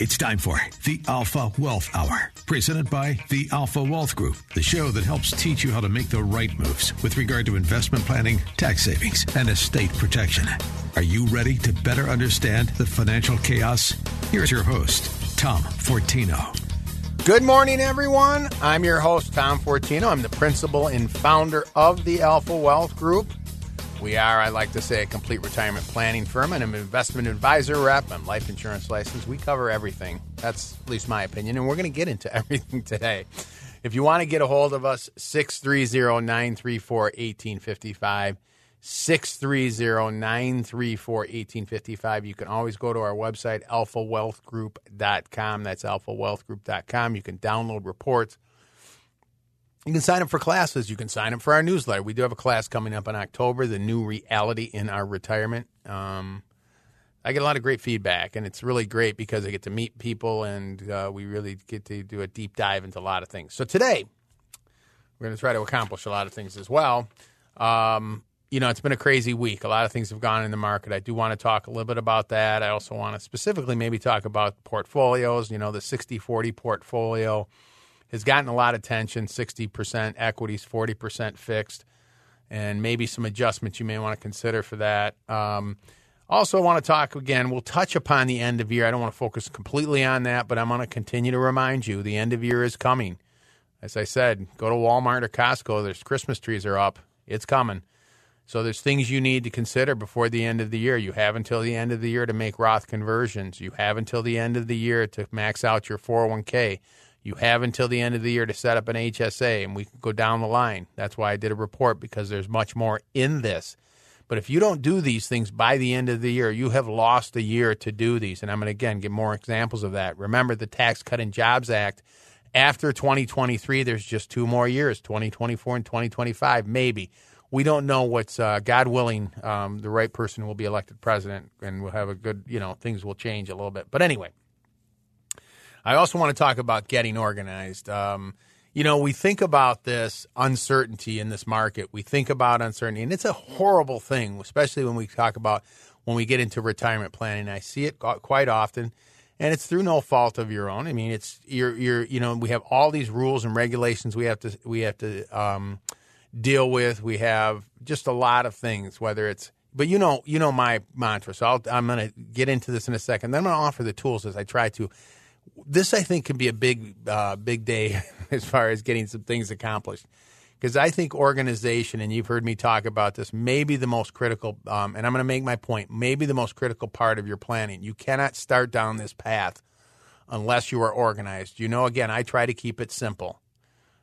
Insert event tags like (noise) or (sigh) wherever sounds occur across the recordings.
It's time for the Alpha Wealth Hour, presented by the Alpha Wealth Group, the show that helps teach you how to make the right moves with regard to investment planning, tax savings, and estate protection. Are you ready to better understand the financial chaos? Here's your host, Tom Fortino. Good morning, everyone. I'm your host, Tom Fortino. I'm the principal and founder of the Alpha Wealth Group. We are, I like to say, a complete retirement planning firm and an investment advisor rep and life insurance license. We cover everything. That's at least my opinion. And we're going to get into (laughs) everything today. If you want to get a hold of us, 630 934 1855. 630 934 1855. You can always go to our website, alphawealthgroup.com. That's alphawealthgroup.com. You can download reports you can sign up for classes. You can sign up for our newsletter. We do have a class coming up in October, the new reality in our retirement. Um, I get a lot of great feedback, and it's really great because I get to meet people, and uh, we really get to do a deep dive into a lot of things. So today, we're going to try to accomplish a lot of things as well. Um, you know, it's been a crazy week. A lot of things have gone in the market. I do want to talk a little bit about that. I also want to specifically maybe talk about portfolios, you know, the 60 40 portfolio has gotten a lot of attention 60% equities, 40% fixed, and maybe some adjustments you may want to consider for that. Um, also, I want to talk again. We'll touch upon the end of year. I don't want to focus completely on that, but I'm going to continue to remind you the end of year is coming. As I said, go to Walmart or Costco. There's Christmas trees are up. It's coming. So there's things you need to consider before the end of the year. You have until the end of the year to make Roth conversions. You have until the end of the year to max out your 401k. You have until the end of the year to set up an HSA, and we can go down the line. That's why I did a report because there's much more in this. But if you don't do these things by the end of the year, you have lost a year to do these. And I'm going to again get more examples of that. Remember the Tax Cut and Jobs Act. After 2023, there's just two more years 2024 and 2025, maybe. We don't know what's, uh, God willing, um, the right person will be elected president and we'll have a good, you know, things will change a little bit. But anyway, I also want to talk about getting organized. Um, you know, we think about this uncertainty in this market. We think about uncertainty, and it's a horrible thing, especially when we talk about when we get into retirement planning. I see it quite often, and it's through no fault of your own. I mean, it's you're you're you know we have all these rules and regulations we have to we have to um, deal with. We have just a lot of things, whether it's but you know you know my mantra. So i am going to get into this in a second. Then I'm going to offer the tools as I try to this I think can be a big uh, big day (laughs) as far as getting some things accomplished because I think organization, and you've heard me talk about this, may be the most critical. Um, and I'm going to make my point. Maybe the most critical part of your planning. You cannot start down this path unless you are organized. You know, again, I try to keep it simple.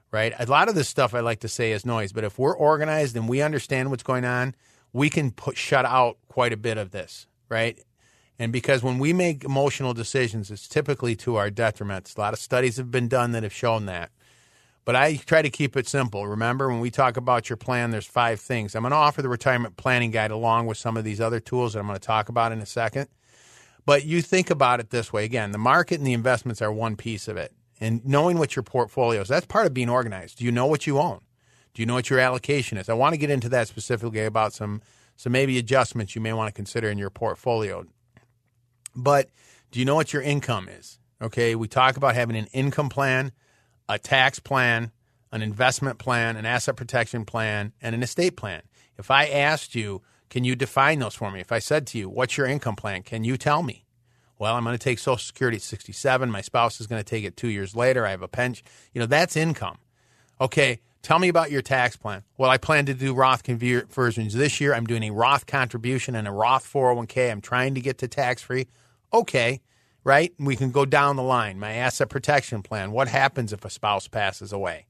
Right. A lot of this stuff I like to say is noise, but if we're organized and we understand what's going on, we can put shut out quite a bit of this. Right. And because when we make emotional decisions, it's typically to our detriment. A lot of studies have been done that have shown that. But I try to keep it simple. Remember, when we talk about your plan, there's five things. I'm going to offer the retirement planning guide along with some of these other tools that I'm going to talk about in a second. But you think about it this way again, the market and the investments are one piece of it. And knowing what your portfolio is, that's part of being organized. Do you know what you own? Do you know what your allocation is? I want to get into that specifically about some some maybe adjustments you may want to consider in your portfolio. But do you know what your income is? Okay, we talk about having an income plan, a tax plan, an investment plan, an asset protection plan, and an estate plan. If I asked you, can you define those for me? If I said to you, what's your income plan? Can you tell me? Well, I'm going to take Social Security at 67. My spouse is going to take it two years later. I have a pension. You know, that's income. Okay, tell me about your tax plan. Well, I plan to do Roth conversions this year. I'm doing a Roth contribution and a Roth 401k. I'm trying to get to tax free. Okay, right? We can go down the line. My asset protection plan. What happens if a spouse passes away?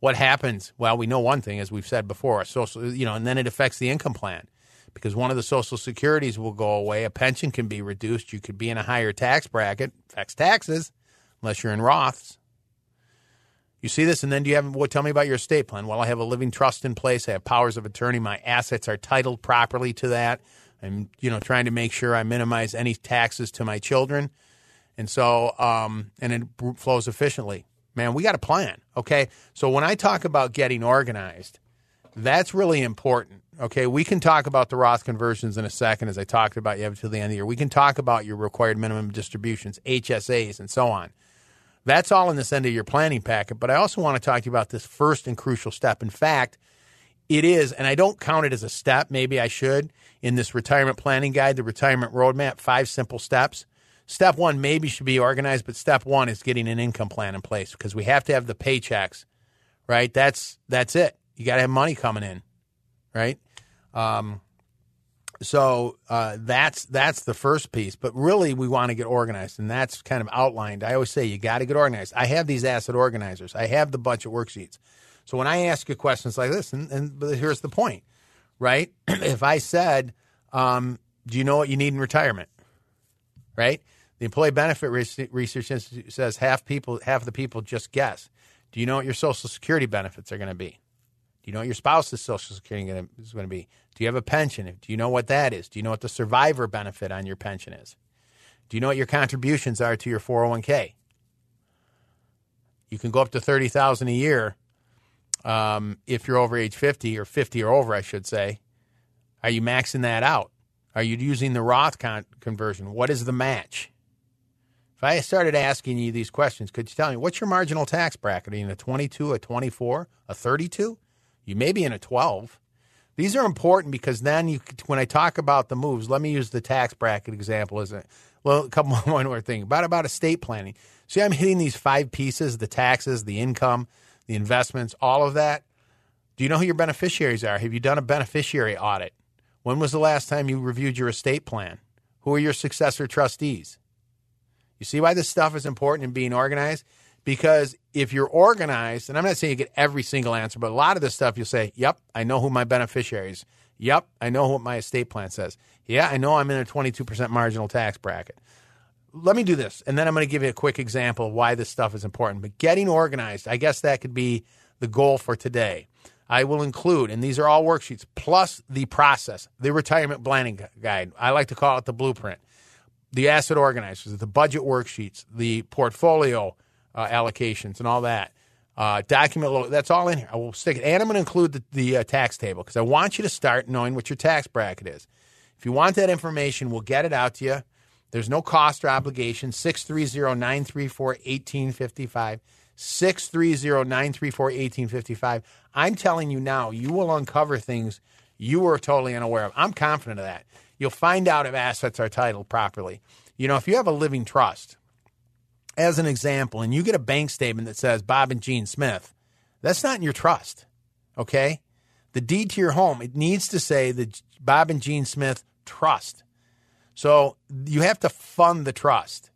What happens? Well, we know one thing, as we've said before, social, you know, and then it affects the income plan because one of the social securities will go away. A pension can be reduced. You could be in a higher tax bracket, affects taxes, unless you're in Roths. You see this, and then do you have what? Tell me about your estate plan. Well, I have a living trust in place. I have powers of attorney. My assets are titled properly to that. I'm, you know, trying to make sure I minimize any taxes to my children, and so, um, and it flows efficiently. Man, we got a plan. Okay, so when I talk about getting organized, that's really important. Okay, we can talk about the Roth conversions in a second, as I talked about. You have until the end of the year. We can talk about your required minimum distributions, HSAs, and so on. That's all in this end of your planning packet. But I also want to talk to you about this first and crucial step. In fact, it is, and I don't count it as a step. Maybe I should in this retirement planning guide, the retirement roadmap, five simple steps. Step one maybe should be organized, but step one is getting an income plan in place because we have to have the paychecks, right? That's that's it. You got to have money coming in, right? Um, so uh, that's that's the first piece. But really, we want to get organized, and that's kind of outlined. I always say you got to get organized. I have these asset organizers. I have the budget worksheets. So when I ask you questions like this, and, and here's the point, right? (clears throat) if I said, um, "Do you know what you need in retirement?" Right? The Employee Benefit Research Institute says half people, half the people just guess. Do you know what your Social Security benefits are going to be? Do you know what your spouse's Social Security is going to be? Do you have a pension? Do you know what that is? Do you know what the survivor benefit on your pension is? Do you know what your contributions are to your 401k? You can go up to 30000 a year um, if you're over age 50 or 50 or over, I should say. Are you maxing that out? Are you using the Roth con- conversion? What is the match? If I started asking you these questions, could you tell me what's your marginal tax bracket? Are you in a 22, a 24, a 32? You may be in a 12. These are important because then you, when I talk about the moves, let me use the tax bracket example as a well, a couple (laughs) one more thing about about estate planning. See, I'm hitting these five pieces: the taxes, the income, the investments, all of that. Do you know who your beneficiaries are? Have you done a beneficiary audit? When was the last time you reviewed your estate plan? Who are your successor trustees? You see why this stuff is important in being organized? Because if you're organized, and I'm not saying you get every single answer, but a lot of this stuff you'll say, Yep, I know who my beneficiaries. Yep, I know what my estate plan says. Yeah, I know I'm in a 22% marginal tax bracket. Let me do this, and then I'm going to give you a quick example of why this stuff is important. But getting organized, I guess that could be the goal for today. I will include, and these are all worksheets, plus the process, the retirement planning guide. I like to call it the blueprint, the asset organizers, the budget worksheets, the portfolio uh, allocations and all that. Uh, document that's all in here. I will stick it, and I'm going to include the, the uh, tax table because I want you to start knowing what your tax bracket is. If you want that information, we'll get it out to you. There's no cost or obligation. 630 934 1855. 630 934 1855. I'm telling you now, you will uncover things you were totally unaware of. I'm confident of that. You'll find out if assets are titled properly. You know, if you have a living trust, as an example, and you get a bank statement that says Bob and Jean Smith, that's not in your trust. Okay? The deed to your home, it needs to say the Bob and Jean Smith trust. So you have to fund the trust.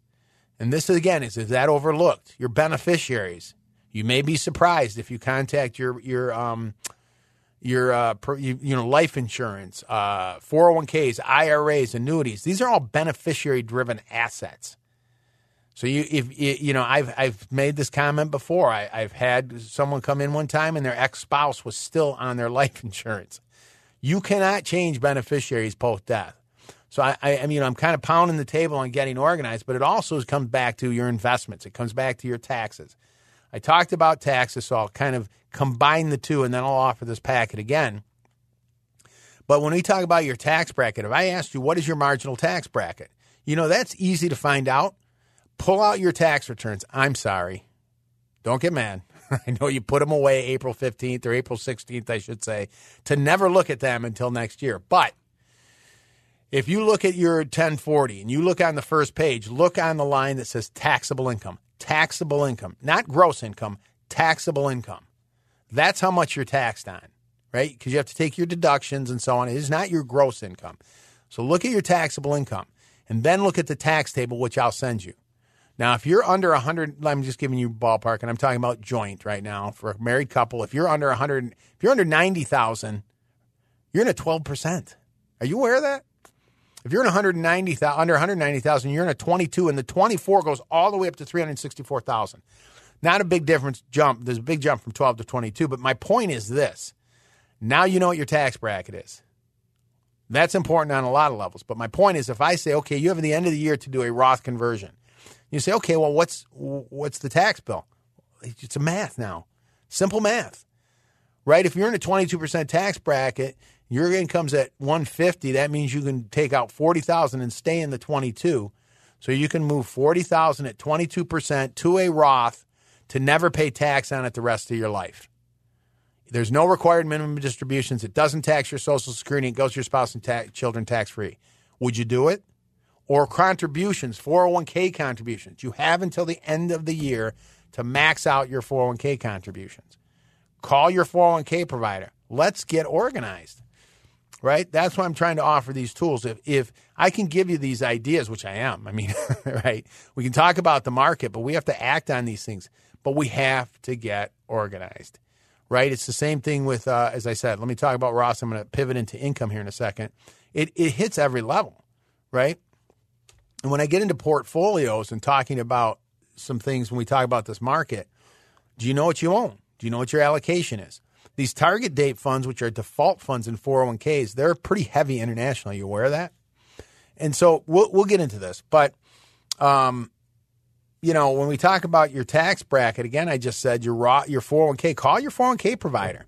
And this again is is that overlooked? Your beneficiaries. You may be surprised if you contact your your um your uh, you, you know life insurance, uh, 401ks, IRAs, annuities. These are all beneficiary driven assets. So you, if you know, I've I've made this comment before. I, I've had someone come in one time and their ex spouse was still on their life (laughs) insurance. You cannot change beneficiaries post death. So I, I, I mean, I'm kind of pounding the table on getting organized, but it also comes back to your investments. It comes back to your taxes. I talked about taxes, so I'll kind of combine the two, and then I'll offer this packet again. But when we talk about your tax bracket, if I asked you what is your marginal tax bracket, you know that's easy to find out pull out your tax returns. I'm sorry. Don't get mad. (laughs) I know you put them away April 15th or April 16th, I should say, to never look at them until next year. But if you look at your 1040 and you look on the first page, look on the line that says taxable income. Taxable income, not gross income, taxable income. That's how much you're taxed on, right? Because you have to take your deductions and so on. It is not your gross income. So look at your taxable income and then look at the tax table, which I'll send you. Now, if you're under 100, I'm just giving you ballpark, and I'm talking about joint right now for a married couple. If you're under 100, if you're under 90,000, you're in a 12%. Are you aware of that? If you're in 190,000 under 190,000, you're in a 22 and the 24 goes all the way up to 364,000. Not a big difference jump. There's a big jump from 12 to 22, but my point is this. Now you know what your tax bracket is. That's important on a lot of levels. But my point is if I say, okay, you have the end of the year to do a Roth conversion. You say, okay, well, what's what's the tax bill? It's a math now. Simple math. Right? If you're in a 22% tax bracket, your income's at 150, that means you can take out 40,000 and stay in the 22. So you can move 40,000 at 22% to a Roth to never pay tax on it the rest of your life. There's no required minimum distributions. It doesn't tax your Social Security. It goes to your spouse and ta- children tax free. Would you do it? Or contributions, 401k contributions. You have until the end of the year to max out your 401k contributions. Call your 401k provider. Let's get organized. Right? That's why I'm trying to offer these tools. If, if I can give you these ideas, which I am, I mean, (laughs) right? We can talk about the market, but we have to act on these things. But we have to get organized right? It's the same thing with, uh, as I said, let me talk about Roths. I'm going to pivot into income here in a second. It, it hits every level, right? And when I get into portfolios and talking about some things when we talk about this market, do you know what you own? Do you know what your allocation is? These target date funds, which are default funds in 401ks, they're pretty heavy international. You aware of that? And so we'll, we'll get into this. But um, you know, when we talk about your tax bracket, again, I just said your raw, your 401k, call your 401k provider.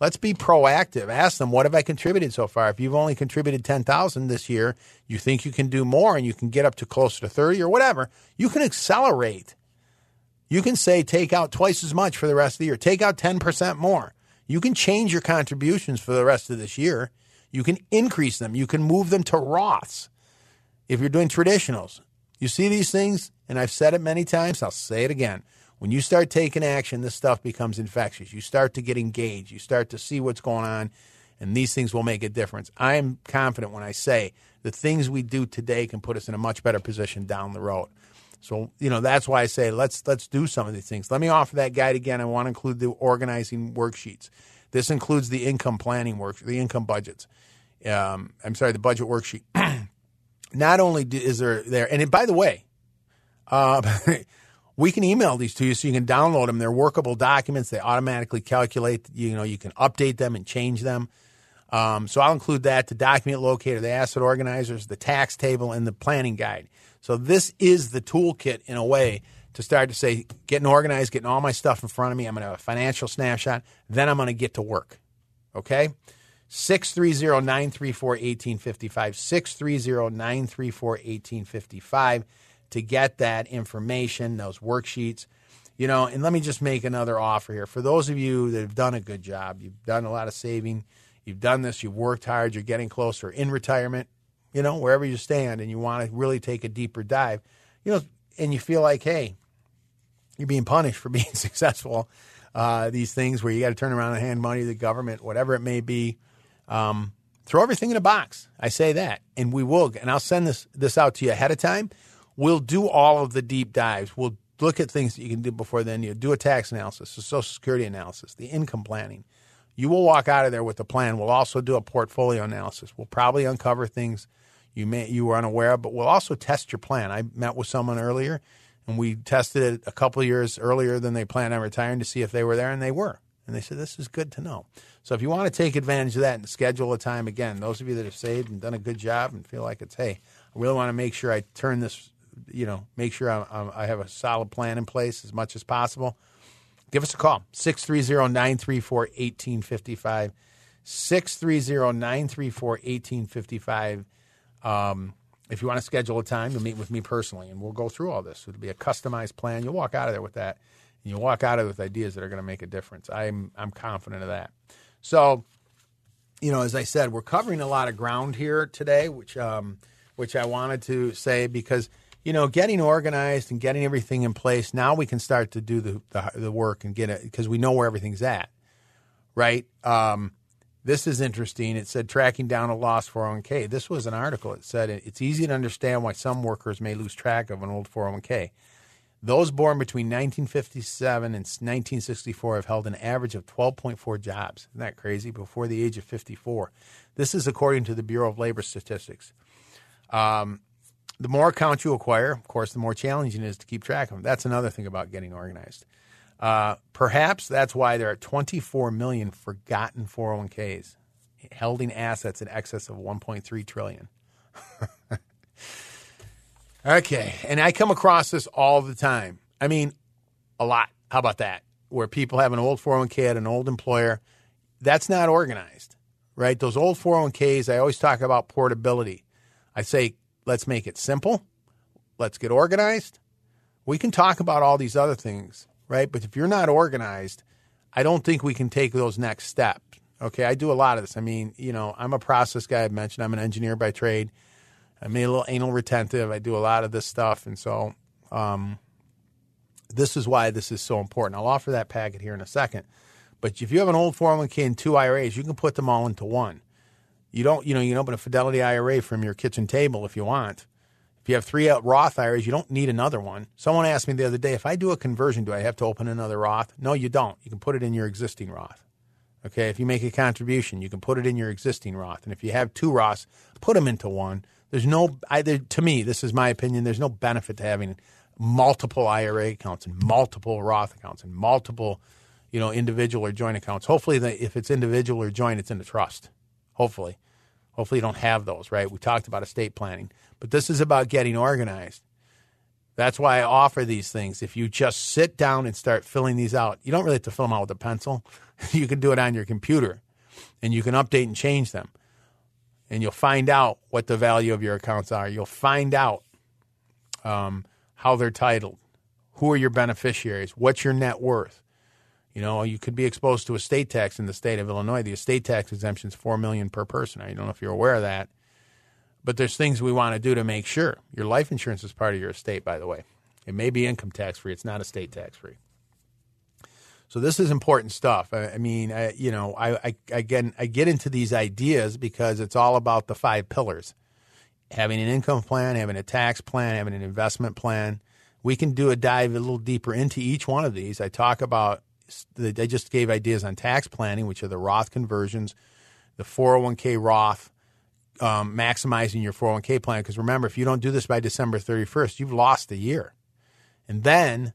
Let's be proactive. Ask them, what have I contributed so far? If you've only contributed 10,000 this year, you think you can do more and you can get up to closer to 30 or whatever, you can accelerate. You can say take out twice as much for the rest of the year. Take out 10% more. You can change your contributions for the rest of this year. You can increase them. You can move them to Roths if you're doing traditionals. You see these things, and I've said it many times, I'll say it again. When you start taking action, this stuff becomes infectious. You start to get engaged. You start to see what's going on, and these things will make a difference. I am confident when I say the things we do today can put us in a much better position down the road. So, you know, that's why I say let's let's do some of these things. Let me offer that guide again. I want to include the organizing worksheets. This includes the income planning work, the income budgets. Um, I'm sorry, the budget worksheet. (clears throat) not only is there there, and by the way, uh, (laughs) we can email these to you so you can download them. They're workable documents. They automatically calculate. You know, you can update them and change them. Um, so I'll include that: the document locator, the asset organizers, the tax table, and the planning guide. So this is the toolkit in a way to start to say, getting organized, getting all my stuff in front of me. I'm going to have a financial snapshot. Then I'm going to get to work. Okay. 630 934 1855. 630 934 1855 to get that information, those worksheets. You know, and let me just make another offer here. For those of you that have done a good job, you've done a lot of saving, you've done this, you've worked hard, you're getting closer in retirement, you know, wherever you stand, and you want to really take a deeper dive, you know, and you feel like, hey, you're being punished for (laughs) being successful. Uh, these things where you got to turn around and hand money to the government, whatever it may be. Um, throw everything in a box. I say that, and we will. And I'll send this this out to you ahead of time. We'll do all of the deep dives. We'll look at things that you can do before then. You do a tax analysis, a social security analysis, the income planning. You will walk out of there with a plan. We'll also do a portfolio analysis. We'll probably uncover things you may you were unaware of, but we'll also test your plan. I met with someone earlier, and we tested it a couple years earlier than they planned on retiring to see if they were there, and they were. And they said this is good to know. So if you want to take advantage of that and schedule a time, again, those of you that have saved and done a good job and feel like it's, hey, I really want to make sure I turn this, you know, make sure I'm, i have a solid plan in place as much as possible, give us a call 630 934 1855. 630 934 1855. Um, if you want to schedule a time to meet with me personally, and we'll go through all this. It'll be a customized plan. You'll walk out of there with that. And you'll walk out of it with ideas that are going to make a difference. I'm I'm confident of that. So, you know, as I said, we're covering a lot of ground here today, which um, which I wanted to say because you know, getting organized and getting everything in place. Now we can start to do the the, the work and get it because we know where everything's at, right? Um, this is interesting. It said tracking down a lost 401k. This was an article. It said it's easy to understand why some workers may lose track of an old 401k. Those born between 1957 and 1964 have held an average of 12.4 jobs. Isn't that crazy? Before the age of 54. This is according to the Bureau of Labor Statistics. Um, the more accounts you acquire, of course, the more challenging it is to keep track of them. That's another thing about getting organized. Uh, perhaps that's why there are 24 million forgotten 401ks holding assets in excess of 1.3 trillion. (laughs) okay, and I come across this all the time. I mean, a lot. How about that? Where people have an old 401k at an old employer. That's not organized, right? Those old 401ks, I always talk about portability. I say, let's make it simple. Let's get organized. We can talk about all these other things, right? But if you're not organized, I don't think we can take those next steps. Okay, I do a lot of this. I mean, you know, I'm a process guy. I mentioned I'm an engineer by trade. I'm a little anal retentive. I do a lot of this stuff, and so um, this is why this is so important. I'll offer that packet here in a second. But if you have an old 401k and two IRAs, you can put them all into one. You don't, you know, you can open a Fidelity IRA from your kitchen table if you want. If you have three Roth IRAs, you don't need another one. Someone asked me the other day, if I do a conversion, do I have to open another Roth? No, you don't. You can put it in your existing Roth. Okay, if you make a contribution, you can put it in your existing Roth, and if you have two Roths, put them into one. There's no either to me. This is my opinion. There's no benefit to having multiple IRA accounts and multiple Roth accounts and multiple, you know, individual or joint accounts. Hopefully, the, if it's individual or joint, it's in the trust. Hopefully, hopefully you don't have those. Right? We talked about estate planning, but this is about getting organized. That's why I offer these things. If you just sit down and start filling these out, you don't really have to fill them out with a pencil. (laughs) you can do it on your computer and you can update and change them. And you'll find out what the value of your accounts are. You'll find out um, how they're titled, who are your beneficiaries, what's your net worth. You know, you could be exposed to estate tax in the state of Illinois. The estate tax exemption is four million per person. I don't know if you're aware of that, but there's things we want to do to make sure your life insurance is part of your estate. By the way, it may be income tax free. It's not estate tax free. So this is important stuff. I, I mean, I, you know, I, I again I get into these ideas because it's all about the five pillars: having an income plan, having a tax plan, having an investment plan. We can do a dive a little deeper into each one of these. I talk about. I just gave ideas on tax planning, which are the Roth conversions, the 401k Roth, um, maximizing your 401k plan. Because remember, if you don't do this by December 31st, you've lost a year. And then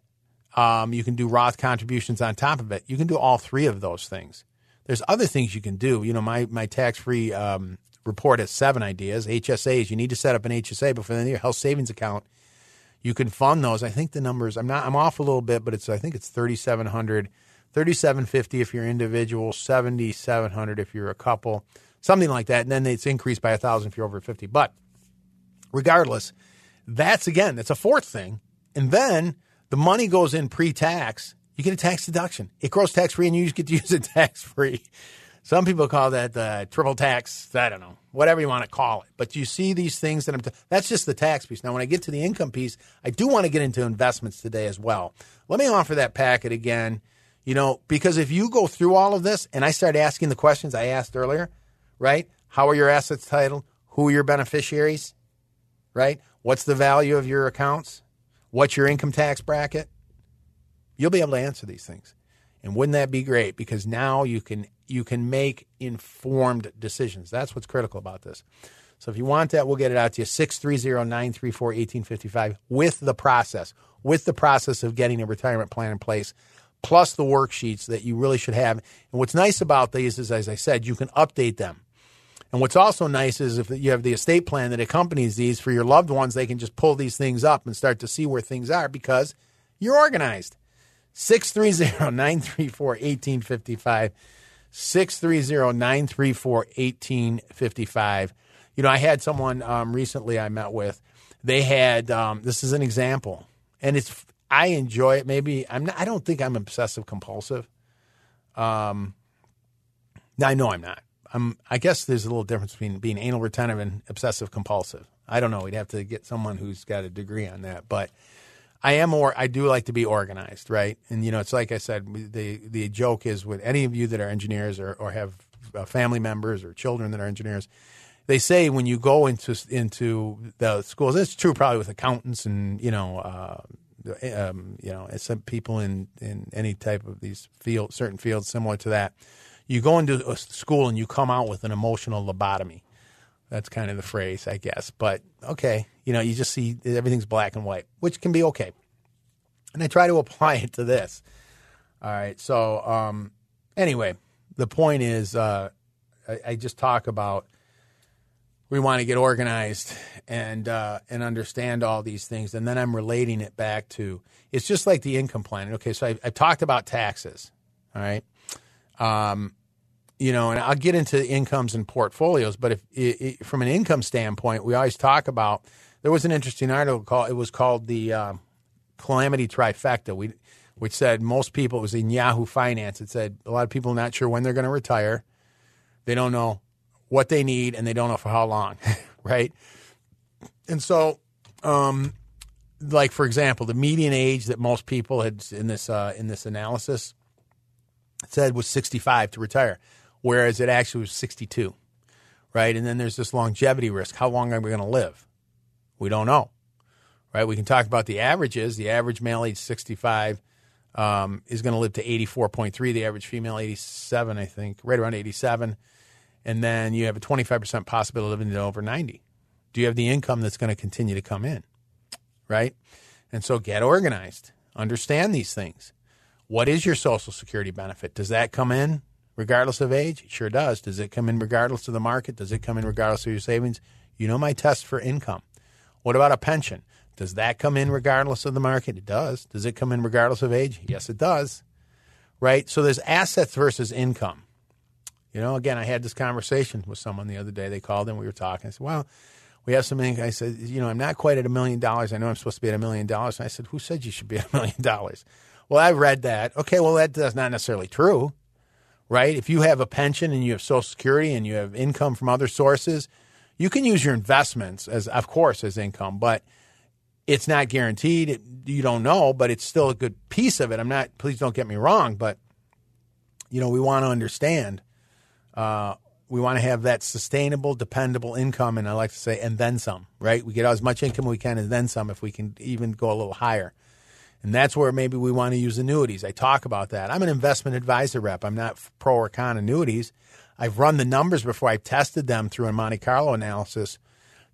um, you can do Roth contributions on top of it. You can do all three of those things. There's other things you can do. You know, my my tax free um, report has seven ideas. HSAs. You need to set up an HSA before then your health savings account. You can fund those. I think the numbers. I'm not. I'm off a little bit, but it's. I think it's 3,700, 3,750 if you're individual, 7,700 if you're a couple, something like that. And then it's increased by a thousand if you're over 50. But regardless, that's again. That's a fourth thing. And then the money goes in pre-tax. You get a tax deduction. It grows tax free, and you get to (laughs) use it tax free. Some people call that uh, triple tax. I don't know, whatever you want to call it. But you see these things that I'm. T- that's just the tax piece. Now, when I get to the income piece, I do want to get into investments today as well. Let me offer that packet again. You know, because if you go through all of this, and I start asking the questions I asked earlier, right? How are your assets titled? Who are your beneficiaries? Right? What's the value of your accounts? What's your income tax bracket? You'll be able to answer these things. And wouldn't that be great? Because now you can you can make informed decisions. That's what's critical about this. So if you want that, we'll get it out to you 630-934-1855 with the process, with the process of getting a retirement plan in place, plus the worksheets that you really should have. And what's nice about these is, as I said, you can update them. And what's also nice is if you have the estate plan that accompanies these for your loved ones, they can just pull these things up and start to see where things are because you're organized. 630 934 1855. 630 934 1855. You know, I had someone um, recently I met with. They had, um, this is an example, and it's, I enjoy it. Maybe I'm not, I don't think I'm obsessive compulsive. Um, I know I'm not. I'm, I guess there's a little difference between being anal retentive and obsessive compulsive. I don't know. We'd have to get someone who's got a degree on that, but I am or I do like to be organized, right? And you know, it's like I said. The the joke is with any of you that are engineers or, or have uh, family members or children that are engineers. They say when you go into into the schools, it's true probably with accountants and you know uh, um, you know, some people in in any type of these field, certain fields similar to that. You go into a school and you come out with an emotional lobotomy. That's kind of the phrase, I guess. But okay, you know, you just see everything's black and white, which can be okay. And I try to (laughs) apply it to this. All right. So, um, anyway, the point is, uh, I, I just talk about we want to get organized and uh, and understand all these things, and then I'm relating it back to it's just like the income plan. Okay, so I, I talked about taxes. All right, um, you know, and I'll get into incomes and portfolios, but if it, it, from an income standpoint, we always talk about. There was an interesting article called it was called the uh, calamity trifecta. We which said most people it was in Yahoo Finance. It said a lot of people not sure when they're going to retire. They don't know what they need and they don't know for how long, (laughs) right? And so, um, like for example, the median age that most people had in this uh, in this analysis said was 65 to retire, whereas it actually was 62, right? And then there's this longevity risk. How long are we going to live? We don't know, right? We can talk about the averages. The average male age 65 um, is going to live to 84.3. The average female 87, I think, right around 87 and then you have a 25% possibility of living to over 90. Do you have the income that's going to continue to come in? Right? And so get organized. Understand these things. What is your Social Security benefit? Does that come in regardless of age? It sure does. Does it come in regardless of the market? Does it come in regardless of your savings? You know my test for income. What about a pension? Does that come in regardless of the market? It does. Does it come in regardless of age? Yes, it does. Right? So there's assets versus income. You know, again, I had this conversation with someone the other day. They called and we were talking. I said, well, we have some something. I said, you know, I'm not quite at a million dollars. I know I'm supposed to be at a million dollars. And I said, who said you should be at a million dollars? Well, I read that. Okay, well, that's not necessarily true, right? If you have a pension and you have Social Security and you have income from other sources, you can use your investments as, of course, as income, but it's not guaranteed. You don't know, but it's still a good piece of it. I'm not, please don't get me wrong, but, you know, we want to understand uh, we want to have that sustainable, dependable income, and I like to say, and then some, right? We get as much income we can, and then some, if we can even go a little higher. And that's where maybe we want to use annuities. I talk about that. I'm an investment advisor rep. I'm not pro or con annuities. I've run the numbers before. I've tested them through a Monte Carlo analysis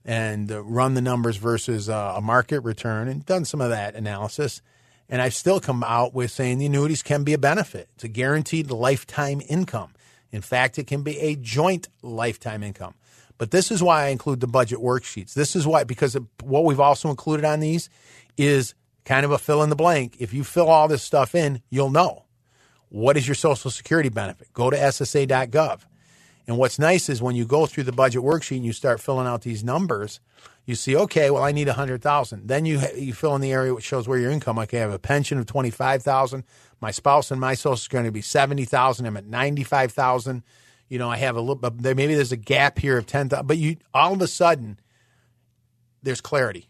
and uh, run the numbers versus uh, a market return and done some of that analysis. And I've still come out with saying the annuities can be a benefit. It's a guaranteed lifetime income. In fact, it can be a joint lifetime income. But this is why I include the budget worksheets. This is why, because what we've also included on these is kind of a fill in the blank. If you fill all this stuff in, you'll know what is your Social Security benefit. Go to SSA.gov. And what's nice is when you go through the budget worksheet and you start filling out these numbers, you see, okay, well, I need a hundred thousand. Then you you fill in the area which shows where your income. Okay, I have a pension of twenty five thousand. My spouse and my social is going to be seventy thousand. I'm at ninety five thousand. You know, I have a little, maybe there's a gap here of ten thousand. But you all of a sudden, there's clarity.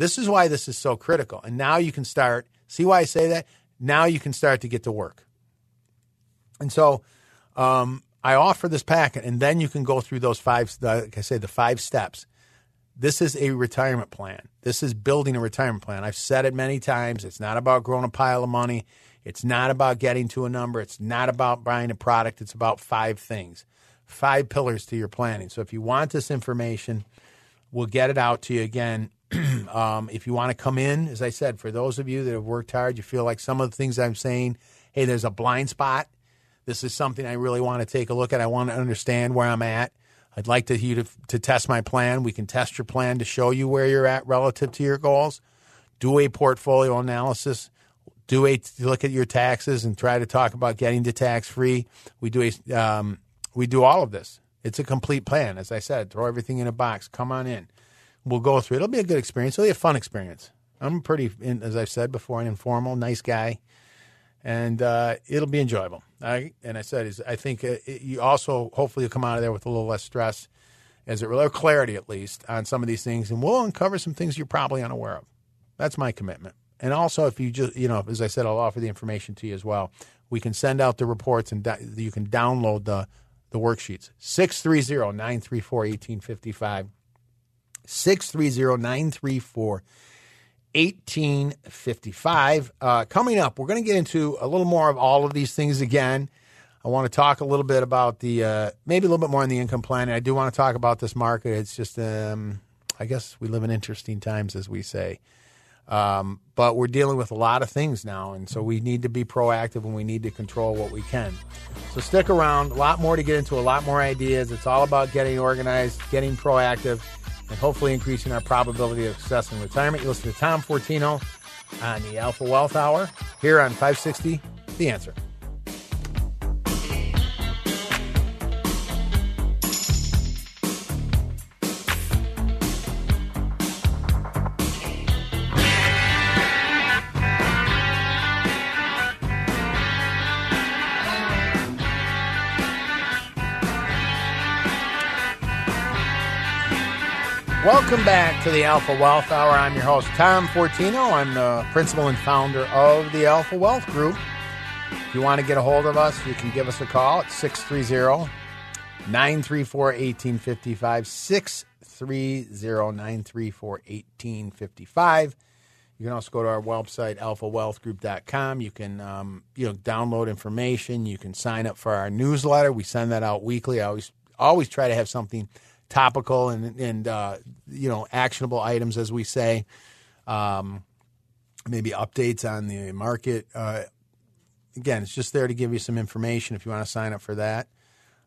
This is why this is so critical. And now you can start. See why I say that? Now you can start to get to work. And so, um, I offer this packet, and then you can go through those five. Like I say, the five steps this is a retirement plan. This is building a retirement plan. I've said it many times. It's not about growing a pile of money. It's not about getting to a number. It's not about buying a product. It's about five things, five pillars to your planning. So if you want this information, we'll get it out to you again. (clears throat) um, if you want to come in, as I said, for those of you that have worked hard, you feel like some of the things I'm saying, hey, there's a blind spot. This is something I really want to take a look at. I want to understand where I'm at. I'd like to you to, to test my plan. We can test your plan to show you where you're at relative to your goals. Do a portfolio analysis. Do a look at your taxes and try to talk about getting to tax free. We do a um, we do all of this. It's a complete plan. As I said, throw everything in a box. Come on in. We'll go through. It'll be a good experience. It'll be a fun experience. I'm pretty, as I've said before, an informal, nice guy and uh, it'll be enjoyable. I, and I said, is I think uh, it, you also hopefully you'll come out of there with a little less stress, as it relates clarity at least on some of these things, and we'll uncover some things you're probably unaware of. That's my commitment. And also, if you just you know, as I said, I'll offer the information to you as well. We can send out the reports and da- you can download the the worksheets. 630-934-1855. 630-934 1855. Uh, coming up, we're going to get into a little more of all of these things again. I want to talk a little bit about the, uh, maybe a little bit more on the income planning. I do want to talk about this market. It's just, um, I guess we live in interesting times, as we say. Um, but we're dealing with a lot of things now, and so we need to be proactive and we need to control what we can. So stick around. A lot more to get into, a lot more ideas. It's all about getting organized, getting proactive, and hopefully increasing our probability of success in retirement. You listen to Tom Fortino on the Alpha Wealth Hour here on 560 The Answer. Welcome back to the Alpha Wealth Hour. I'm your host, Tom Fortino. I'm the principal and founder of the Alpha Wealth Group. If you want to get a hold of us, you can give us a call at 630 934 1855. 630 934 1855. You can also go to our website, alphawealthgroup.com. You can um, you know download information. You can sign up for our newsletter. We send that out weekly. I always always try to have something topical and and uh, you know actionable items, as we say. Um, maybe updates on the market. Uh, again, it's just there to give you some information if you want to sign up for that.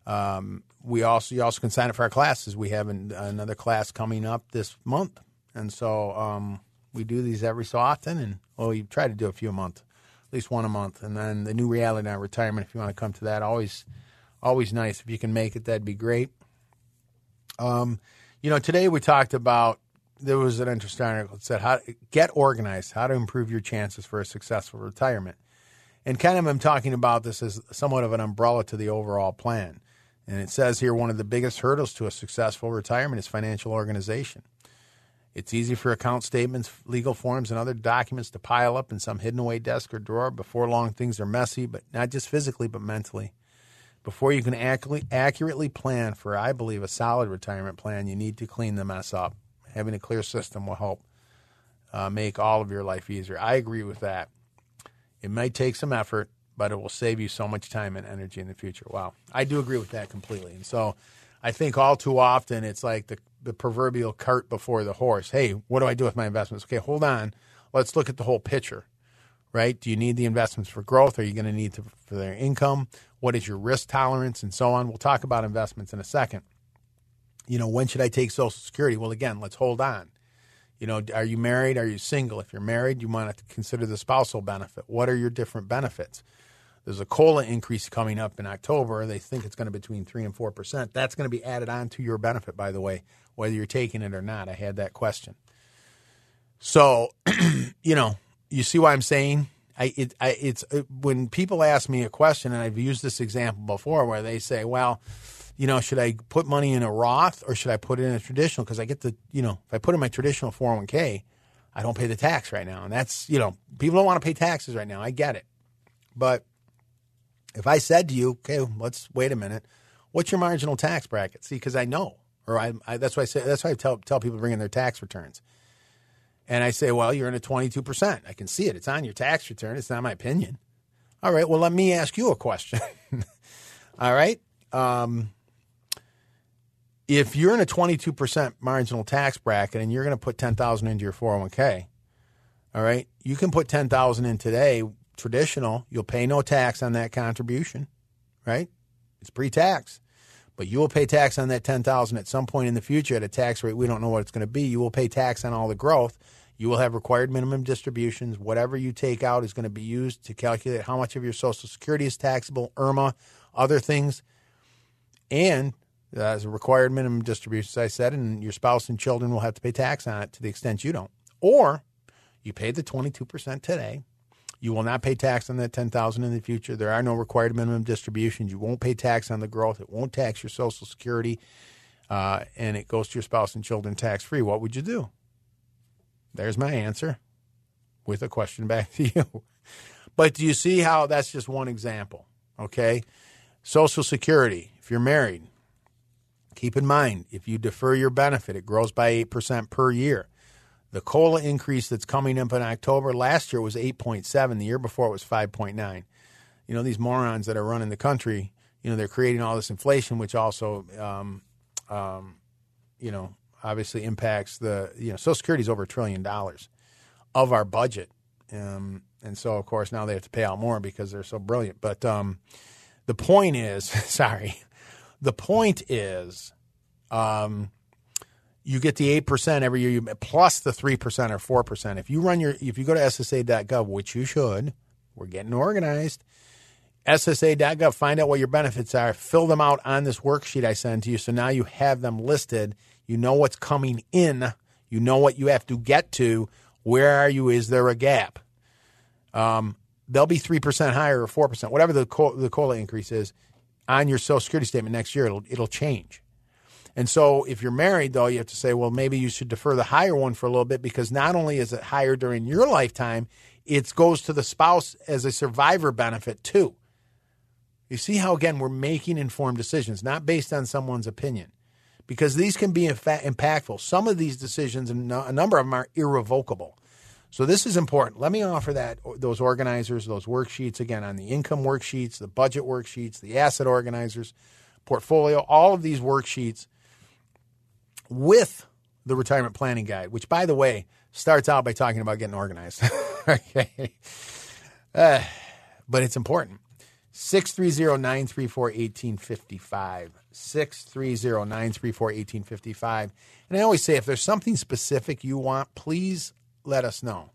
Um, we also you also can sign up for our classes. We have an, another class coming up this month, and so um, we do these every so often. And well, we try to do a few a month, at least one a month. And then the new reality on retirement. If you want to come to that, always always nice if you can make it. That'd be great. Um, you know, today we talked about there was an interesting article that said how get organized, how to improve your chances for a successful retirement. And kind of I'm talking about this as somewhat of an umbrella to the overall plan. And it says here one of the biggest hurdles to a successful retirement is financial organization. It's easy for account statements, legal forms, and other documents to pile up in some hidden away desk or drawer. Before long, things are messy, but not just physically, but mentally. Before you can accurately, plan for, I believe, a solid retirement plan, you need to clean the mess up. Having a clear system will help uh, make all of your life easier. I agree with that. It might take some effort, but it will save you so much time and energy in the future. Wow. I do agree with that completely. And so I think all too often it's like the, the proverbial cart before the horse. Hey, what do I do with my investments? Okay, hold on. Let's look at the whole picture right? Do you need the investments for growth? Are you going to need to, for their income? What is your risk tolerance and so on? We'll talk about investments in a second. You know, when should I take Social Security? Well, again, let's hold on. You know, are you married? Are you single? If you're married, you want to consider the spousal benefit. What are your different benefits? There's a COLA increase coming up in October. They think it's going to be between 3 and 4%. That's going to be added on to your benefit, by the way, whether you're taking it or not. I had that question. So, (clears throat) you know, you see why I'm saying I, it, I, it's it, when people ask me a question, and I've used this example before, where they say, "Well, you know, should I put money in a Roth or should I put it in a traditional? Because I get the, you know, if I put in my traditional 401k, I don't pay the tax right now, and that's, you know, people don't want to pay taxes right now. I get it, but if I said to you, okay, let's wait a minute, what's your marginal tax bracket? See, because I know, or I, I, that's why I say that's why I tell tell people to bring in their tax returns. And I say, well, you're in a 22%. I can see it. It's on your tax return. It's not my opinion. All right. Well, let me ask you a question. (laughs) All right. Um, if you're in a 22% marginal tax bracket and you're going to put 10,000 into your 401k, all right, you can put 10,000 in today, traditional, you'll pay no tax on that contribution, right? It's pre-tax. But you will pay tax on that 10,000 at some point in the future at a tax rate we don't know what it's going to be. You will pay tax on all the growth. You will have required minimum distributions. Whatever you take out is going to be used to calculate how much of your Social Security is taxable, IRMAA other things. And uh, as a required minimum distribution, as I said, and your spouse and children will have to pay tax on it to the extent you don't. Or you pay the 22% today you will not pay tax on that 10000 in the future. There are no required minimum distributions. You won't pay tax on the growth. It won't tax your Social Security, uh, and it goes to your spouse and children tax free. What would you do? There's my answer with a question back to you. but do you see how that's just one example? Okay. Social Security, if you're married, keep in mind if you defer your benefit, it grows by 8% per year. The COLA increase that's coming up in October last year was 8.7. The year before it was 5.9. You know, these morons that are running the country, you know, they're creating all this inflation, which also, um, um, you know, obviously impacts the, you know, Social Security is over a trillion dollars of our budget. Um, and so, of course, now they have to pay out more because they're so brilliant. But um, the point is, (laughs) sorry, the point is, um, you get the eight percent every year, you, plus the three percent or four percent. If you run your, if you go to SSA.gov, which you should, we're getting organized. SSA.gov, find out what your benefits are, fill them out on this worksheet I send to you. So now you have them listed. You know what's coming in. You know what you have to get to. Where are you? Is there a gap? Um, they'll be three percent higher or four percent, whatever the the COLA increase is on your Social Security statement next year. It'll it'll change. And so, if you're married, though, you have to say, well, maybe you should defer the higher one for a little bit because not only is it higher during your lifetime, it goes to the spouse as a survivor benefit too. You see how, again, we're making informed decisions, not based on someone's opinion, because these can be impactful. Some of these decisions, and a number of them, are irrevocable. So this is important. Let me offer that those organizers, those worksheets again on the income worksheets, the budget worksheets, the asset organizers, portfolio, all of these worksheets with the retirement planning guide, which by the way starts out by talking about getting organized. (laughs) okay. Uh, but it's important. 630-934-1855. 630-934-1855. And I always say if there's something specific you want, please let us know.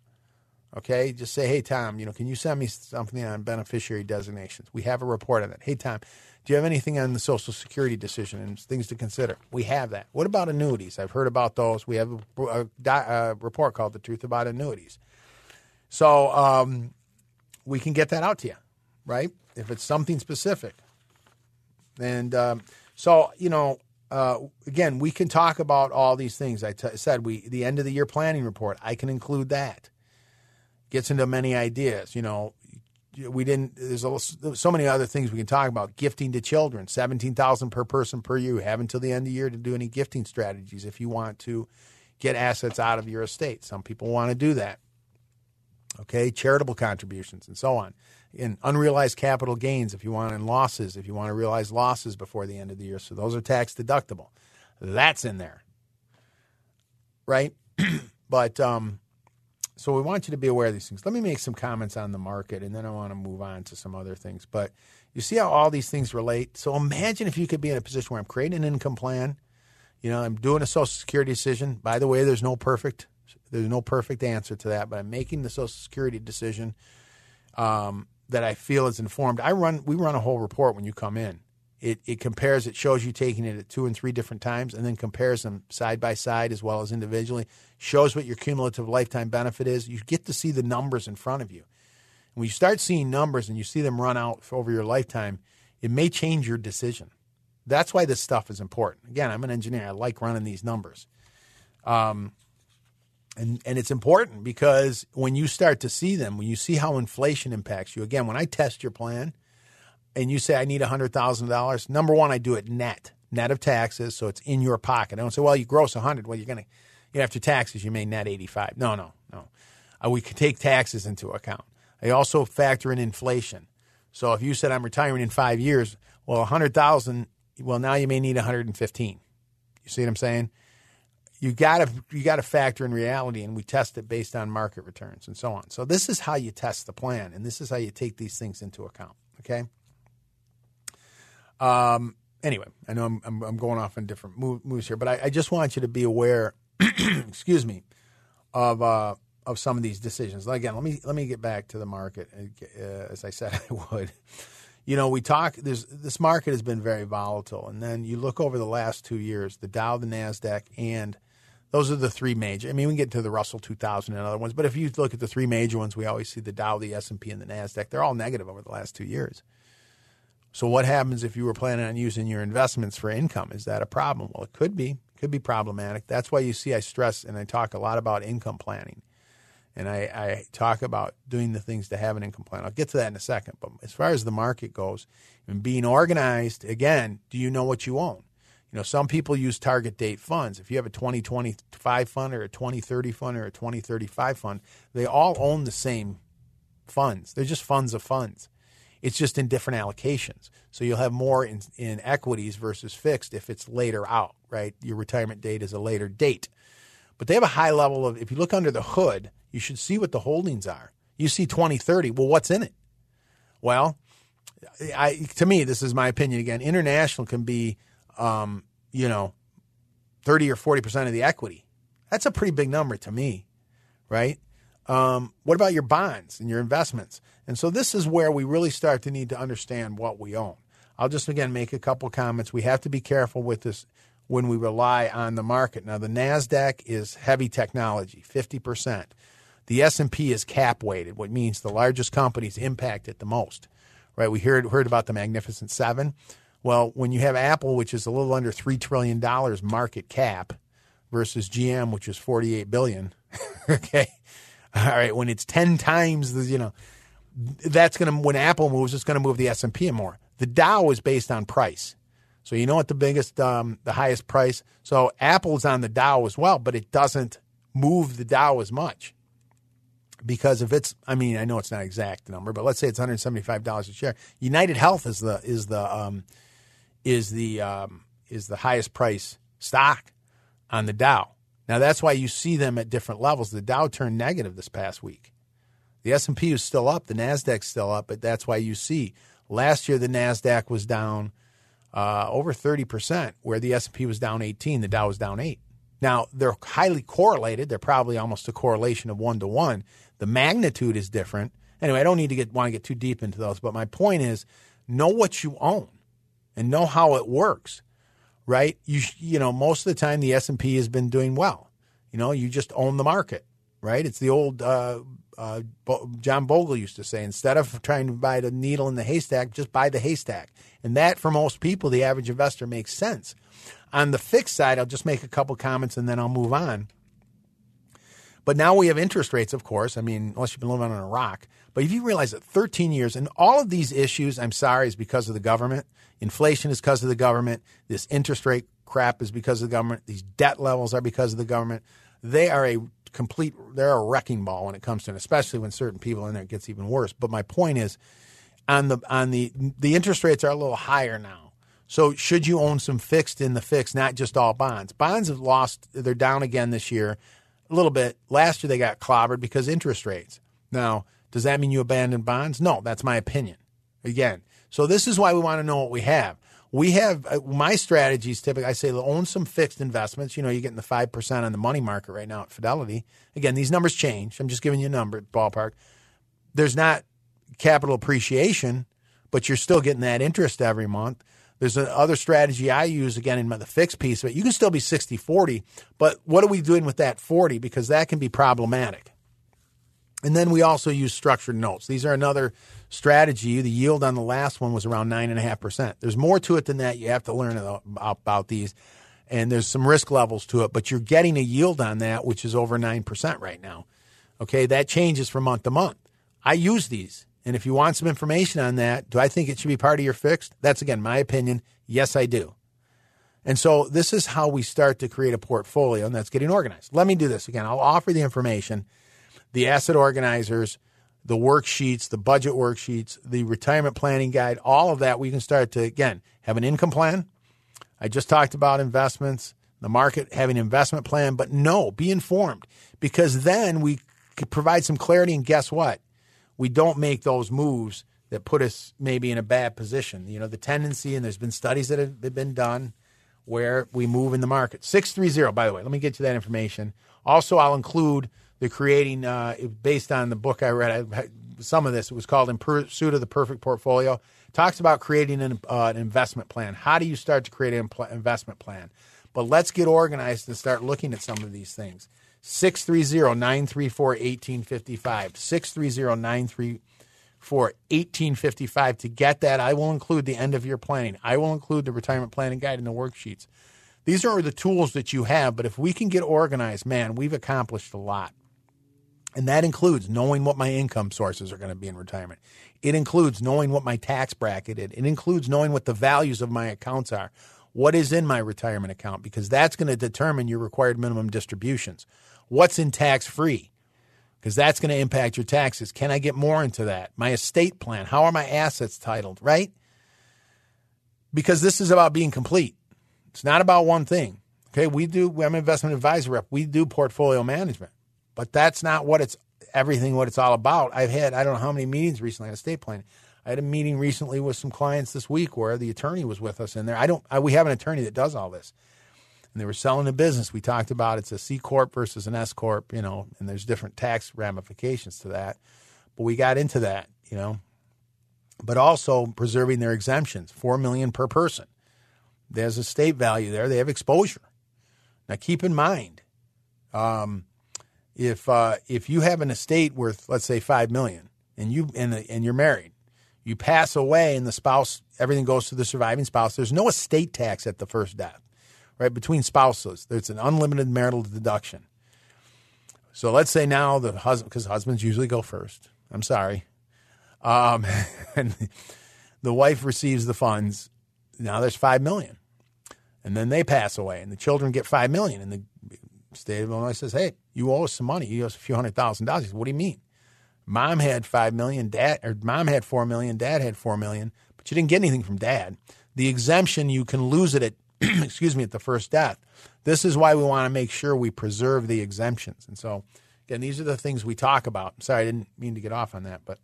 Okay, just say, hey, Tom, you know, can you send me something on beneficiary designations? We have a report on that. Hey, Tom, do you have anything on the Social Security decision and things to consider? We have that. What about annuities? I've heard about those. We have a, a, a report called The Truth About Annuities. So um, we can get that out to you, right? If it's something specific. And um, so, you know, uh, again, we can talk about all these things. I t- said we the end of the year planning report. I can include that. Gets into many ideas. You know, we didn't. There's so many other things we can talk about. Gifting to children, seventeen thousand per person per year. Have until the end of the year to do any gifting strategies if you want to get assets out of your estate. Some people want to do that. Okay, charitable contributions and so on in unrealized capital gains if you want in losses, if you want to realize losses before the end of the year. So those are tax deductible. That's in there. Right? (clears throat) but um, so we want you to be aware of these things. Let me make some comments on the market and then I want to move on to some other things. But you see how all these things relate? So imagine if you could be in a position where I'm creating an income plan, you know, I'm doing a social security decision. By the way, there's no perfect there's no perfect answer to that, but I'm making the social security decision. Um, that I feel is informed. I run we run a whole report when you come in. It it compares it shows you taking it at two and three different times and then compares them side by side as well as individually. Shows what your cumulative lifetime benefit is. You get to see the numbers in front of you. And when you start seeing numbers and you see them run out over your lifetime, it may change your decision. That's why this stuff is important. Again, I'm an engineer. I like running these numbers. Um, and, and it's important because when you start to see them, when you see how inflation impacts you, again, when I test your plan and you say, I need $100,000, number one, I do it net, net of taxes. So it's in your pocket. I don't say, well, you gross 100. Well, you're going to, you after taxes, you may net 85. No, no, no. Uh, we could take taxes into account. I also factor in inflation. So if you said I'm retiring in five years, well, 100,000, well, now you may need 115. You see what I'm saying? you got to you got to factor in reality, and we test it based on market returns and so on. So this is how you test the plan, and this is how you take these things into account. Okay. Um. Anyway, I know I'm I'm, I'm going off on different moves here, but I, I, just want you to be aware. (clears throat) excuse me, of uh, of some of these decisions. Again, let me let me get back to the market uh, as I said (laughs) I would. You know, we talk. This market has been very volatile, and then you look over the last two years, the Dow, the Nasdaq, and those are the three major. I mean, we can get to the Russell 2000 and other ones, but if you look at the three major ones, we always see the Dow, the S&P, and the Nasdaq. They're all negative over the last two years. So what happens if you were planning on using your investments for income? Is that a problem? Well, it could be. It could be problematic. That's why you see I stress and I talk a lot about income planning. And I, I talk about doing the things to have an income plan. I'll get to that in a second. But as far as the market goes and being organized, again, do you know what you own? You know, some people use target date funds. If you have a 2025 fund or a 2030 fund or a 2035 fund, they all own the same funds. They're just funds of funds. It's just in different allocations. So you'll have more in, in equities versus fixed if it's later out, right? Your retirement date is a later date. But they have a high level of, if you look under the hood, you should see what the holdings are. You see 2030. Well, what's in it? Well, I, to me, this is my opinion again. International can be, um, you know, 30 or 40% of the equity. That's a pretty big number to me, right? Um, what about your bonds and your investments? And so this is where we really start to need to understand what we own. I'll just again make a couple comments. We have to be careful with this when we rely on the market. Now the Nasdaq is heavy technology, 50%. The S&P is cap weighted, what means the largest companies impact it the most. Right? We heard heard about the Magnificent 7. Well, when you have Apple which is a little under 3 trillion dollars market cap versus GM which is 48 billion, (laughs) okay? (laughs) All right, when it's 10 times the, you know, that's going to when Apple moves, it's going to move the S&P more. The Dow is based on price. So you know what the biggest, um, the highest price. So Apple's on the Dow as well, but it doesn't move the Dow as much because if it's, I mean, I know it's not exact number, but let's say it's 175 dollars a share. United Health is the is the um, is the um, is the highest price stock on the Dow. Now that's why you see them at different levels. The Dow turned negative this past week. The S&P is still up, the Nasdaq's still up, but that's why you see last year the Nasdaq was down uh, over 30%, where the S&P was down 18, the Dow was down 8. Now, they're highly correlated. They're probably almost a correlation of 1 to 1. The magnitude is different. Anyway, I don't need to get want to get too deep into those, but my point is know what you own and know how it works right? You you know most of the time the S and P has been doing well. You know, you just own the market, right? It's the old uh, uh, John Bogle used to say: instead of trying to buy the needle in the haystack, just buy the haystack. And that, for most people, the average investor makes sense. On the fixed side, I'll just make a couple comments and then I'll move on. But now we have interest rates, of course. I mean, unless you've been living on a rock. But if you realize that 13 years and all of these issues, I'm sorry, is because of the government. Inflation is because of the government. This interest rate crap is because of the government. These debt levels are because of the government. They are a complete, they're a wrecking ball when it comes to it, especially when certain people in there it gets even worse. But my point is, on the on the the interest rates are a little higher now. So should you own some fixed in the fixed, not just all bonds? Bonds have lost, they're down again this year a little bit. Last year they got clobbered because interest rates. Now, does that mean you abandon bonds? No, that's my opinion. Again, so this is why we want to know what we have. We have uh, my strategies typically. I say own some fixed investments. You know, you're getting the five percent on the money market right now at Fidelity. Again, these numbers change. I'm just giving you a number ballpark. There's not capital appreciation, but you're still getting that interest every month. There's another strategy I use again in the fixed piece it. You can still be 60 40, but what are we doing with that 40? Because that can be problematic. And then we also use structured notes. These are another strategy. The yield on the last one was around 9.5%. There's more to it than that. You have to learn about these. And there's some risk levels to it, but you're getting a yield on that, which is over 9% right now. Okay, that changes from month to month. I use these. And if you want some information on that, do I think it should be part of your fixed? That's again my opinion. Yes, I do. And so this is how we start to create a portfolio, and that's getting organized. Let me do this again. I'll offer the information, the asset organizers, the worksheets, the budget worksheets, the retirement planning guide, all of that. We can start to, again, have an income plan. I just talked about investments, the market, having an investment plan, but no, be informed because then we could provide some clarity. And guess what? We don't make those moves that put us maybe in a bad position. You know, the tendency, and there's been studies that have been done where we move in the market. 630, by the way, let me get you that information. Also, I'll include the creating, uh, based on the book I read, I, some of this, it was called In Pursuit of the Perfect Portfolio. Talks about creating an, uh, an, investment plan. How do you start to create an investment plan? But let's get organized and start looking at some of these things. 630 934 1855. 630 934 1855. To get that, I will include the end of year planning. I will include the retirement planning guide and the worksheets. These are the tools that you have, but if we can get organized, man, we've accomplished a lot. And that includes knowing what my income sources are going to be in retirement. It includes knowing what my tax bracket is. It includes knowing what the values of my accounts are What is in my retirement account? Because that's going to determine your required minimum distributions. What's in tax free? Because that's going to impact your taxes. Can I get more into that? My estate plan. How are my assets titled? Right? Because this is about being complete. It's not about one thing. Okay, we do. I'm an investment advisor rep. We do portfolio management, but that's not what it's everything. What it's all about. I've had I don't know how many meetings recently on estate planning. I had a meeting recently with some clients this week where the attorney was with us in there. I don't. I, we have an attorney that does all this, and they were selling a business. We talked about it's a C corp versus an S corp, you know, and there's different tax ramifications to that. But we got into that, you know, but also preserving their exemptions, four million per person. There's a state value there. They have exposure. Now, keep in mind, um, if uh, if you have an estate worth, let's say, five million, and you and and you're married, you pass away, and the spouse, everything goes to the surviving spouse. There's no estate tax at the first death, right? Between spouses, there's an unlimited marital deduction. So let's say now the husband, because husbands usually go first. I'm sorry, um, (laughs) and the wife receives the funds. Now there's five million and then they pass away, and the children get five million. And the state of Illinois says, "Hey, you owe us some money. You owe us a few hundred thousand dollars." He says, "What do you mean? Mom had five million, dad or mom had four million, dad had four million, but you didn't get anything from dad. The exemption you can lose it at, (clears throat) excuse me, at the first death. This is why we want to make sure we preserve the exemptions. And so, again, these are the things we talk about. Sorry, I didn't mean to get off on that, but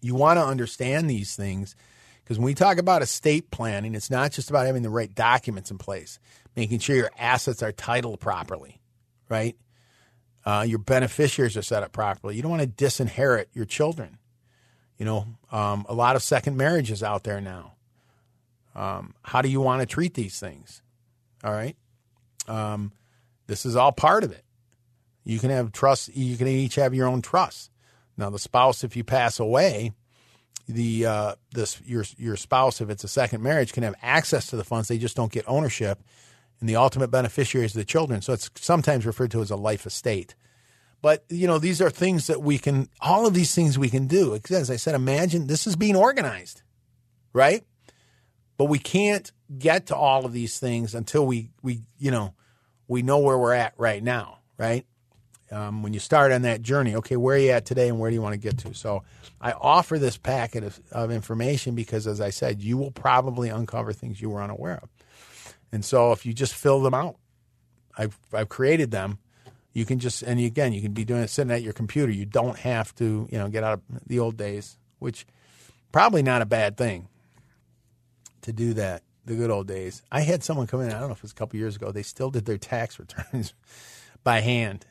you want to understand these things because when we talk about estate planning, it's not just about having the right documents in place, making sure your assets are titled properly, right? Uh, your beneficiaries are set up properly. You don't want to disinherit your children. You know, um, a lot of second marriages out there now. Um, how do you want to treat these things? All right. Um, this is all part of it. You can have trust. You can each have your own trust. Now, the spouse, if you pass away, the uh, this your your spouse, if it's a second marriage, can have access to the funds. They just don't get ownership, and the ultimate beneficiaries are the children. So it's sometimes referred to as a life estate. But you know, these are things that we can. All of these things we can do. As I said, imagine this is being organized, right? But we can't get to all of these things until we we you know we know where we're at right now, right? um, when you start on that journey, okay, where are you at today and where do you want to get to? So I offer this packet of, of information because, as I said, you will probably uncover things you were unaware of. And so if you just fill them out, I've, I've created them. You can just, and again, you can be doing it sitting at your computer. You don't have to, you know, get out of the old days, which probably not a bad thing to do that. The good old days. I had someone come in, I don't know if it was a couple years ago, they still did their tax (laughs) returns by hand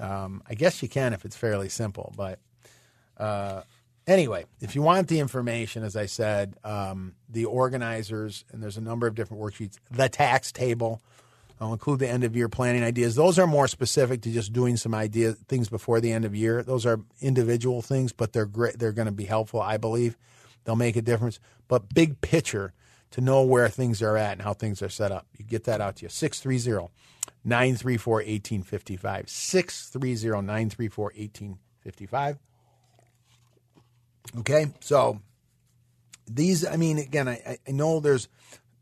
um, I guess you can if it's fairly simple, but uh, anyway, if you want the information, as I said, um, the organizers, and there's a number of different worksheets, the tax table. I'll include the end of year planning ideas. Those are more specific to just doing some idea things before the end of year. Those are individual things, but they're great. They're going to be helpful, I believe. They'll make a difference. But big picture to know where things are at and how things are set up. You get that out to you. 630 934 1855. 630 934 1855. Okay, so these, I mean, again, I, I know there's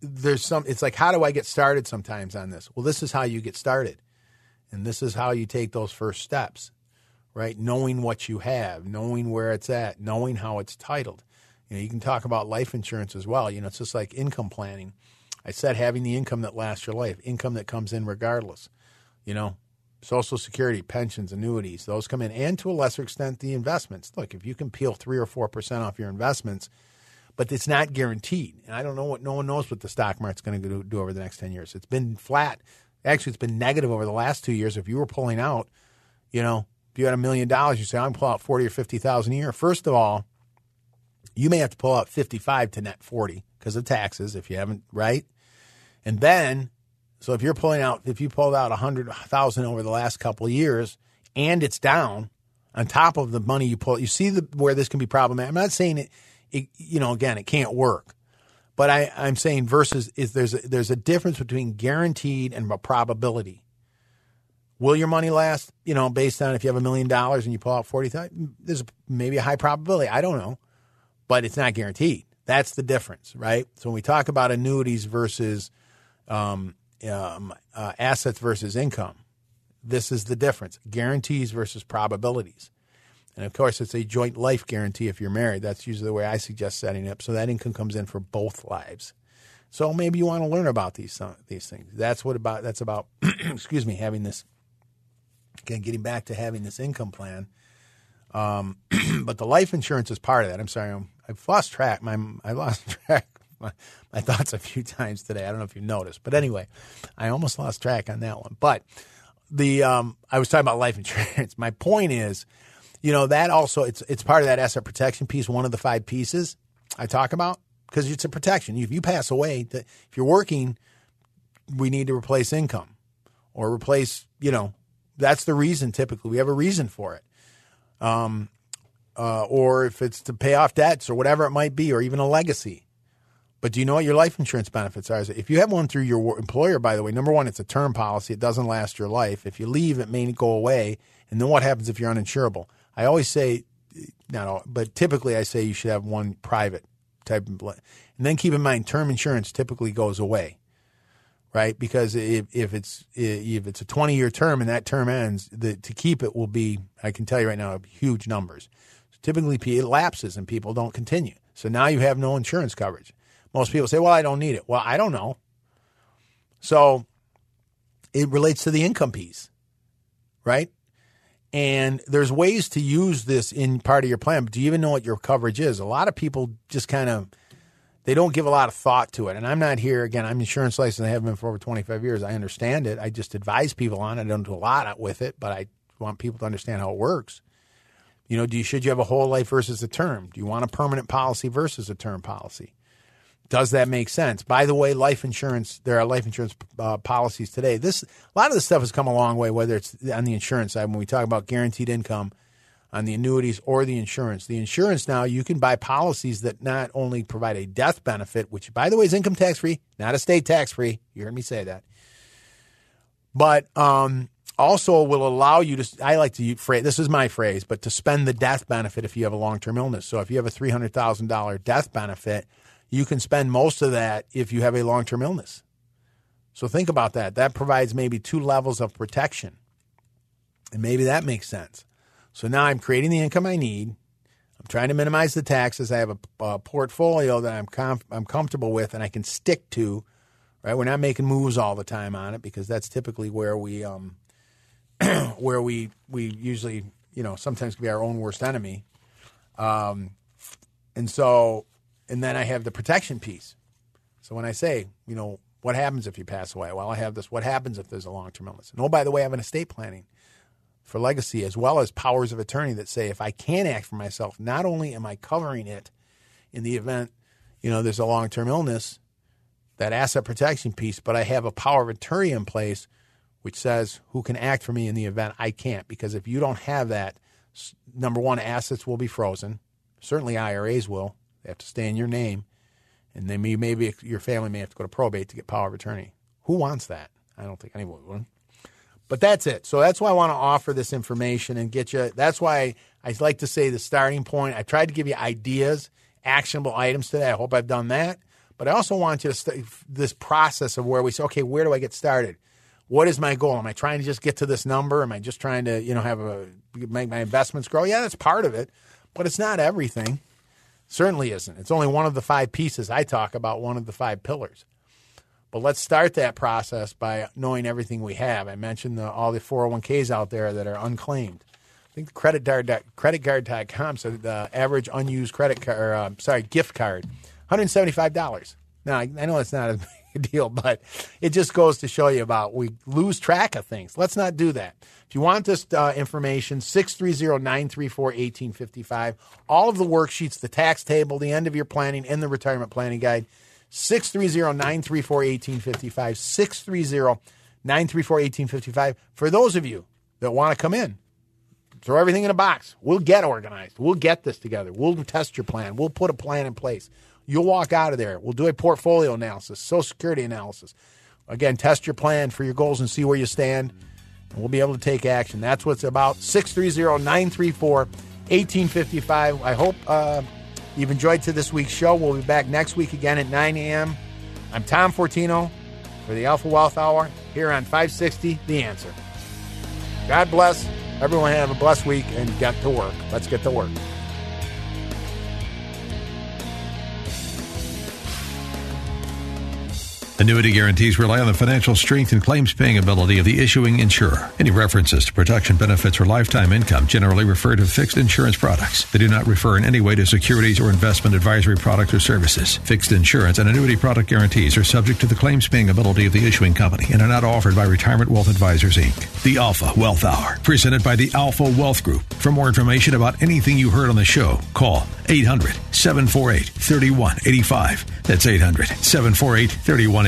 there's some it's like how do i get started sometimes on this well this is how you get started and this is how you take those first steps right knowing what you have knowing where it's at knowing how it's titled you know you can talk about life insurance as well you know it's just like income planning I said having the income that lasts your life, income that comes in regardless. You know, Social Security, pensions, annuities, those come in, and to a lesser extent, the investments. Look, if you can peel three or four percent off your investments, but it's not guaranteed. And I don't know what no one knows what the stock market's going to do over the next ten years. It's been flat. Actually, it's been negative over the last two years. If you were pulling out, you know, if you had a million dollars, you say I'm pull out forty or fifty thousand a year. First of all, you may have to pull out fifty five to net forty because of taxes if you haven't right. And then, so if you're pulling out, if you pulled out a hundred thousand over the last couple of years, and it's down on top of the money you pull, you see the, where this can be problematic. I'm not saying it, it you know, again, it can't work, but I, I'm saying versus is there's a, there's a difference between guaranteed and a probability. Will your money last? You know, based on if you have a million dollars and you pull out forty thousand, there's maybe a high probability. I don't know, but it's not guaranteed. That's the difference, right? So when we talk about annuities versus um, um, uh, assets versus income. This is the difference guarantees versus probabilities. And of course, it's a joint life guarantee if you're married. That's usually the way I suggest setting it up. So that income comes in for both lives. So maybe you want to learn about these uh, these things. That's what about. That's about. (clears throat) excuse me, having this. Again, getting back to having this income plan. Um, (clears throat) but the life insurance is part of that. I'm sorry, i have lost track. My I lost (laughs) track my, my thoughts a few times today. I don't know if you noticed, but anyway, I almost lost track on that one. But the um, I was talking about life insurance. (laughs) My point is, you know, that also it's it's part of that asset protection piece. One of the five pieces I talk about because it's a protection. If you pass away, if you're working, we need to replace income or replace. You know, that's the reason. Typically, we have a reason for it. Um, uh, or if it's to pay off debts or whatever it might be, or even a legacy. But do you know what your life insurance benefits are? If you have one through your employer, by the way, number one, it's a term policy. It doesn't last your life. If you leave, it may go away. And then what happens if you're uninsurable? I always say, not all, but typically I say you should have one private type of, and then keep in mind term insurance typically goes away, right? Because if, if it's if it's a 20 year term and that term ends, the, to keep it will be, I can tell you right now, huge numbers. Typically it lapses and people don't continue. So now you have no insurance coverage. Most people say, well, I don't need it. Well, I don't know. So it relates to the income piece, right? And there's ways to use this in part of your plan. But do you even know what your coverage is? A lot of people just kind of they don't give a lot of thought to it. And I'm not here again. I'm insurance licensed. I have been for over 25 years. I understand it. I just advise people on it. I don't do a lot with it, but I want people to understand how it works. You know, do you should you have a whole life versus a term? Do you want a permanent policy versus a term policy? Does that make sense? By the way, life insurance, there are life insurance uh, policies today. This a lot of this stuff has come a long way, whether it's on the insurance side when we talk about guaranteed income on the annuities or the insurance. The insurance now you can buy policies that not only provide a death benefit, which by the way is income tax free, not estate tax free. You heard me say that, but um, also will allow you to. I like to phrase. This is my phrase, but to spend the death benefit if you have a long term illness. So if you have a three hundred thousand dollar death benefit you can spend most of that if you have a long term illness. So think about that. That provides maybe two levels of protection. And maybe that makes sense. So now I'm creating the income I need. I'm trying to minimize the taxes. I have a, a portfolio that I'm I'm comfortable with and I can stick to. Right, we're not making moves all the time on it because that's typically where we um, (clears throat) where we we usually you know sometimes can be our own worst enemy. Um, and so and then I have the protection piece. So when I say, you know, what happens if you pass away? Well, I have this. What happens if there's a long term illness? And oh, by the way, I have an estate planning for legacy as well as powers of attorney that say if I can't act for myself, not only am I covering it in the event, you know, there's a long term illness, that asset protection piece, but I have a power of attorney in place which says who can act for me in the event I can't. Because if you don't have that, number one, assets will be frozen. Certainly IRAs will. They have to stay in your name, and then maybe your family may have to go to probate to get power of attorney. Who wants that? I don't think anyone would. But that's it. So that's why I want to offer this information and get you. That's why I like to say the starting point. I tried to give you ideas, actionable items today. I hope I've done that. But I also want you to st- this process of where we say, okay, where do I get started? What is my goal? Am I trying to just get to this number? Am I just trying to, you know, have a make my investments grow? Yeah, that's part of it, but it's not everything. Certainly isn't. It's only one of the five pieces I talk about, one of the five pillars. But let's start that process by knowing everything we have. I mentioned the, all the 401ks out there that are unclaimed. I think the credit guard, creditguard.com said the average unused credit card, or, uh, sorry, gift card, $175. Now, I, I know that's not a deal, but it just goes to show you about we lose track of things. Let's not do that. If you want this uh, information, 630 934 1855. All of the worksheets, the tax table, the end of your planning, and the retirement planning guide. 630 934 1855. 630 934 1855. For those of you that want to come in, throw everything in a box. We'll get organized. We'll get this together. We'll test your plan. We'll put a plan in place. You'll walk out of there. We'll do a portfolio analysis, social security analysis. Again, test your plan for your goals and see where you stand and we'll be able to take action. That's what's about. 630 934 1855. I hope uh, you've enjoyed to this week's show. We'll be back next week again at 9 a.m. I'm Tom Fortino. for the Alpha Wealth Hour here on 560 The Answer. God bless. Everyone have a blessed week and get to work. Let's get to work. Annuity guarantees rely on the financial strength and claims paying ability of the issuing insurer. Any references to protection benefits or lifetime income generally refer to fixed insurance products. They do not refer in any way to securities or investment advisory products or services. Fixed insurance and annuity product guarantees are subject to the claims paying ability of the issuing company and are not offered by Retirement Wealth Advisors Inc. The Alpha Wealth Hour, presented by the Alpha Wealth Group. For more information about anything you heard on the show, call 800 748 3185. That's 800 748 3185.